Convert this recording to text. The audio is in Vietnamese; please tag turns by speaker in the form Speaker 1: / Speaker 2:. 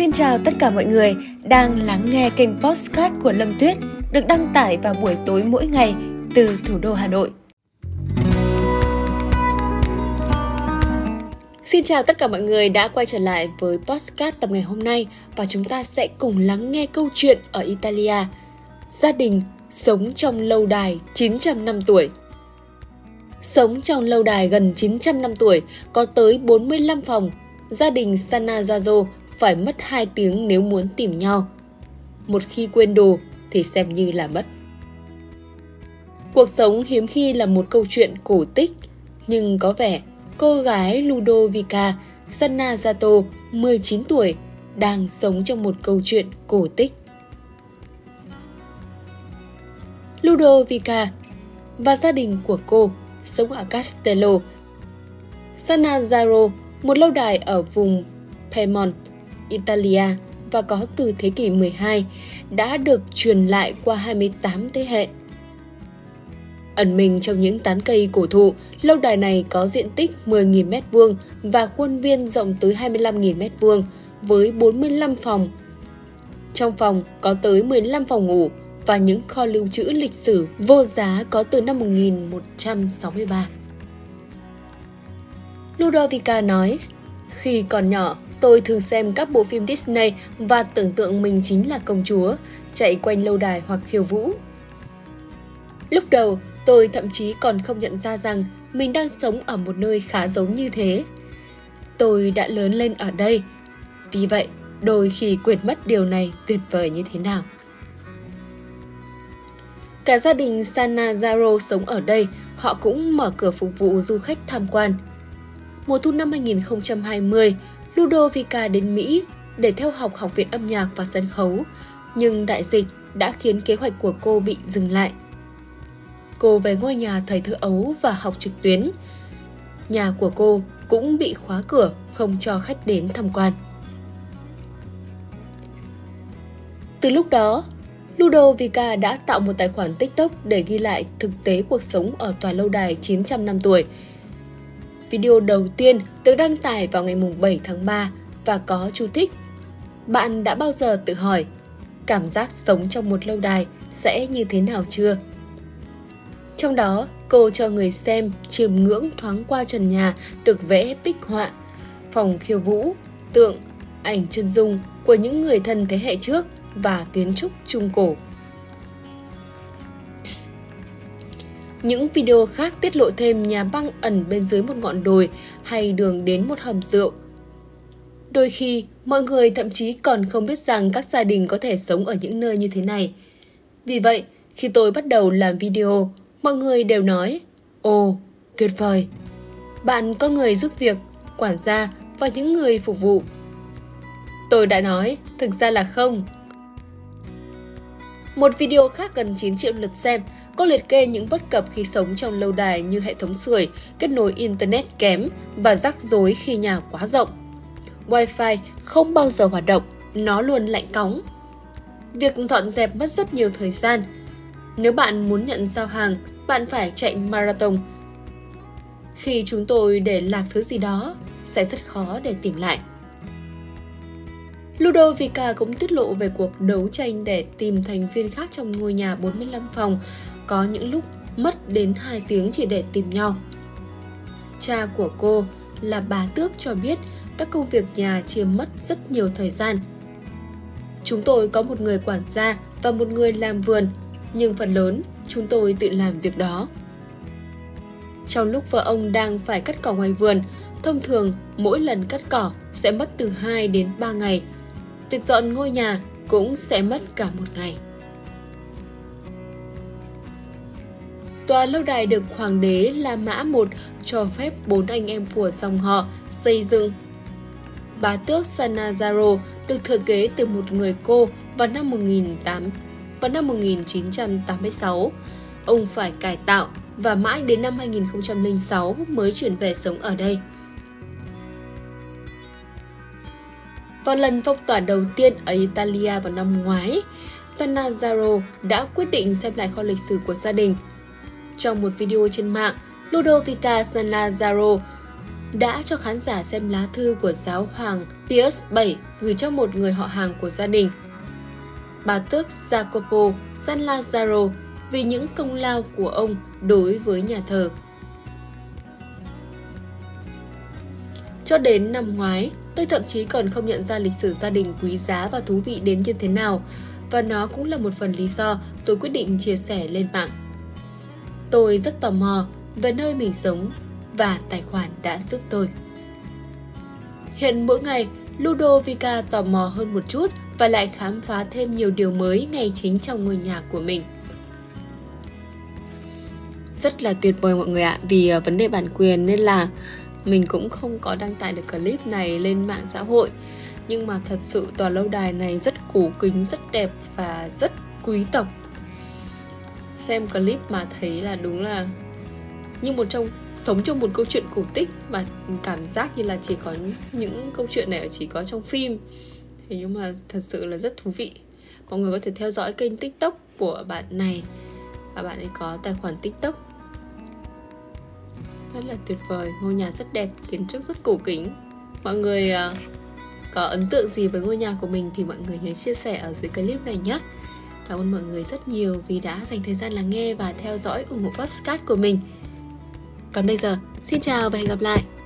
Speaker 1: Xin chào tất cả mọi người đang lắng nghe kênh Postcard của Lâm Tuyết được đăng tải vào buổi tối mỗi ngày từ thủ đô Hà Nội.
Speaker 2: Xin chào tất cả mọi người đã quay trở lại với Postcard tập ngày hôm nay và chúng ta sẽ cùng lắng nghe câu chuyện ở Italia. Gia đình sống trong lâu đài 900 năm tuổi. Sống trong lâu đài gần 900 năm tuổi, có tới 45 phòng, gia đình Sanazzazo phải mất 2 tiếng nếu muốn tìm nhau. Một khi quên đồ thì xem như là mất. Cuộc sống hiếm khi là một câu chuyện cổ tích, nhưng có vẻ cô gái Ludovica Sannazato, 19 tuổi, đang sống trong một câu chuyện cổ tích. Ludovica và gia đình của cô sống ở Castello, Sannazzaro, một lâu đài ở vùng Piemont, Italia và có từ thế kỷ 12, đã được truyền lại qua 28 thế hệ. Ẩn mình trong những tán cây cổ thụ, lâu đài này có diện tích 10.000 m2 và khuôn viên rộng tới 25.000 m2 với 45 phòng. Trong phòng có tới 15 phòng ngủ và những kho lưu trữ lịch sử vô giá có từ năm 1163. Ludovica nói, khi còn nhỏ, tôi thường xem các bộ phim Disney và tưởng tượng mình chính là công chúa, chạy quanh lâu đài hoặc khiêu vũ. Lúc đầu, tôi thậm chí còn không nhận ra rằng mình đang sống ở một nơi khá giống như thế. Tôi đã lớn lên ở đây, vì vậy đôi khi quên mất điều này tuyệt vời như thế nào. Cả gia đình Sanazaro sống ở đây, họ cũng mở cửa phục vụ du khách tham quan. Mùa thu năm 2020, Ludovica đến Mỹ để theo học Học viện âm nhạc và sân khấu, nhưng đại dịch đã khiến kế hoạch của cô bị dừng lại. Cô về ngôi nhà thầy thơ ấu và học trực tuyến. Nhà của cô cũng bị khóa cửa, không cho khách đến tham quan. Từ lúc đó, Ludovica đã tạo một tài khoản TikTok để ghi lại thực tế cuộc sống ở tòa lâu đài 900 năm tuổi. Video đầu tiên được đăng tải vào ngày 7 tháng 3 và có chú thích. Bạn đã bao giờ tự hỏi cảm giác sống trong một lâu đài sẽ như thế nào chưa? Trong đó, cô cho người xem chiêm ngưỡng thoáng qua trần nhà được vẽ bích họa, phòng khiêu vũ, tượng, ảnh chân dung của những người thân thế hệ trước – và kiến trúc Trung Cổ. Những video khác tiết lộ thêm nhà băng ẩn bên dưới một ngọn đồi hay đường đến một hầm rượu. Đôi khi, mọi người thậm chí còn không biết rằng các gia đình có thể sống ở những nơi như thế này. Vì vậy, khi tôi bắt đầu làm video, mọi người đều nói Ồ, tuyệt vời! Bạn có người giúp việc, quản gia và những người phục vụ. Tôi đã nói, thực ra là không, một video khác gần 9 triệu lượt xem có liệt kê những bất cập khi sống trong lâu đài như hệ thống sưởi, kết nối Internet kém và rắc rối khi nhà quá rộng. Wi-Fi không bao giờ hoạt động, nó luôn lạnh cóng. Việc dọn dẹp mất rất nhiều thời gian. Nếu bạn muốn nhận giao hàng, bạn phải chạy marathon. Khi chúng tôi để lạc thứ gì đó, sẽ rất khó để tìm lại. Ludovica cũng tiết lộ về cuộc đấu tranh để tìm thành viên khác trong ngôi nhà 45 phòng, có những lúc mất đến 2 tiếng chỉ để tìm nhau. Cha của cô là bà Tước cho biết các công việc nhà chiếm mất rất nhiều thời gian. Chúng tôi có một người quản gia và một người làm vườn, nhưng phần lớn chúng tôi tự làm việc đó. Trong lúc vợ ông đang phải cắt cỏ ngoài vườn, thông thường mỗi lần cắt cỏ sẽ mất từ 2 đến 3 ngày – việc dọn ngôi nhà cũng sẽ mất cả một ngày. Tòa lâu đài được Hoàng đế La Mã I cho phép bốn anh em của dòng họ xây dựng. Bá tước Sanazaro được thừa kế từ một người cô vào năm 18 vào năm 1986. Ông phải cải tạo và mãi đến năm 2006 mới chuyển về sống ở đây. Vào lần phong tỏa đầu tiên ở Italia vào năm ngoái, Sanazaro đã quyết định xem lại kho lịch sử của gia đình. Trong một video trên mạng, Ludovica Sanazaro đã cho khán giả xem lá thư của giáo hoàng Pius VII gửi cho một người họ hàng của gia đình. Bà tước Jacopo San Lazzaro vì những công lao của ông đối với nhà thờ. Cho đến năm ngoái, tôi thậm chí còn không nhận ra lịch sử gia đình quý giá và thú vị đến như thế nào, và nó cũng là một phần lý do tôi quyết định chia sẻ lên mạng. Tôi rất tò mò về nơi mình sống và tài khoản đã giúp tôi. Hiện mỗi ngày, Ludovica tò mò hơn một chút và lại khám phá thêm nhiều điều mới ngay chính trong ngôi nhà của mình. Rất là tuyệt vời mọi người ạ, vì ờ, vấn đề bản quyền nên là mình cũng không có đăng tải được clip này lên mạng xã hội. Nhưng mà thật sự tòa lâu đài này rất cổ kính, rất đẹp và rất quý tộc. Xem clip mà thấy là đúng là như một trong sống trong một câu chuyện cổ tích mà cảm giác như là chỉ có những câu chuyện này chỉ có trong phim thế nhưng mà thật sự là rất thú vị mọi người có thể theo dõi kênh tiktok của bạn này và bạn ấy có tài khoản tiktok rất là tuyệt vời ngôi nhà rất đẹp kiến trúc rất cổ kính. Mọi người uh, có ấn tượng gì với ngôi nhà của mình thì mọi người nhớ chia sẻ ở dưới clip này nhé. Cảm ơn mọi người rất nhiều vì đã dành thời gian lắng nghe và theo dõi ủng hộ podcast của mình. Còn bây giờ, xin chào và hẹn gặp lại!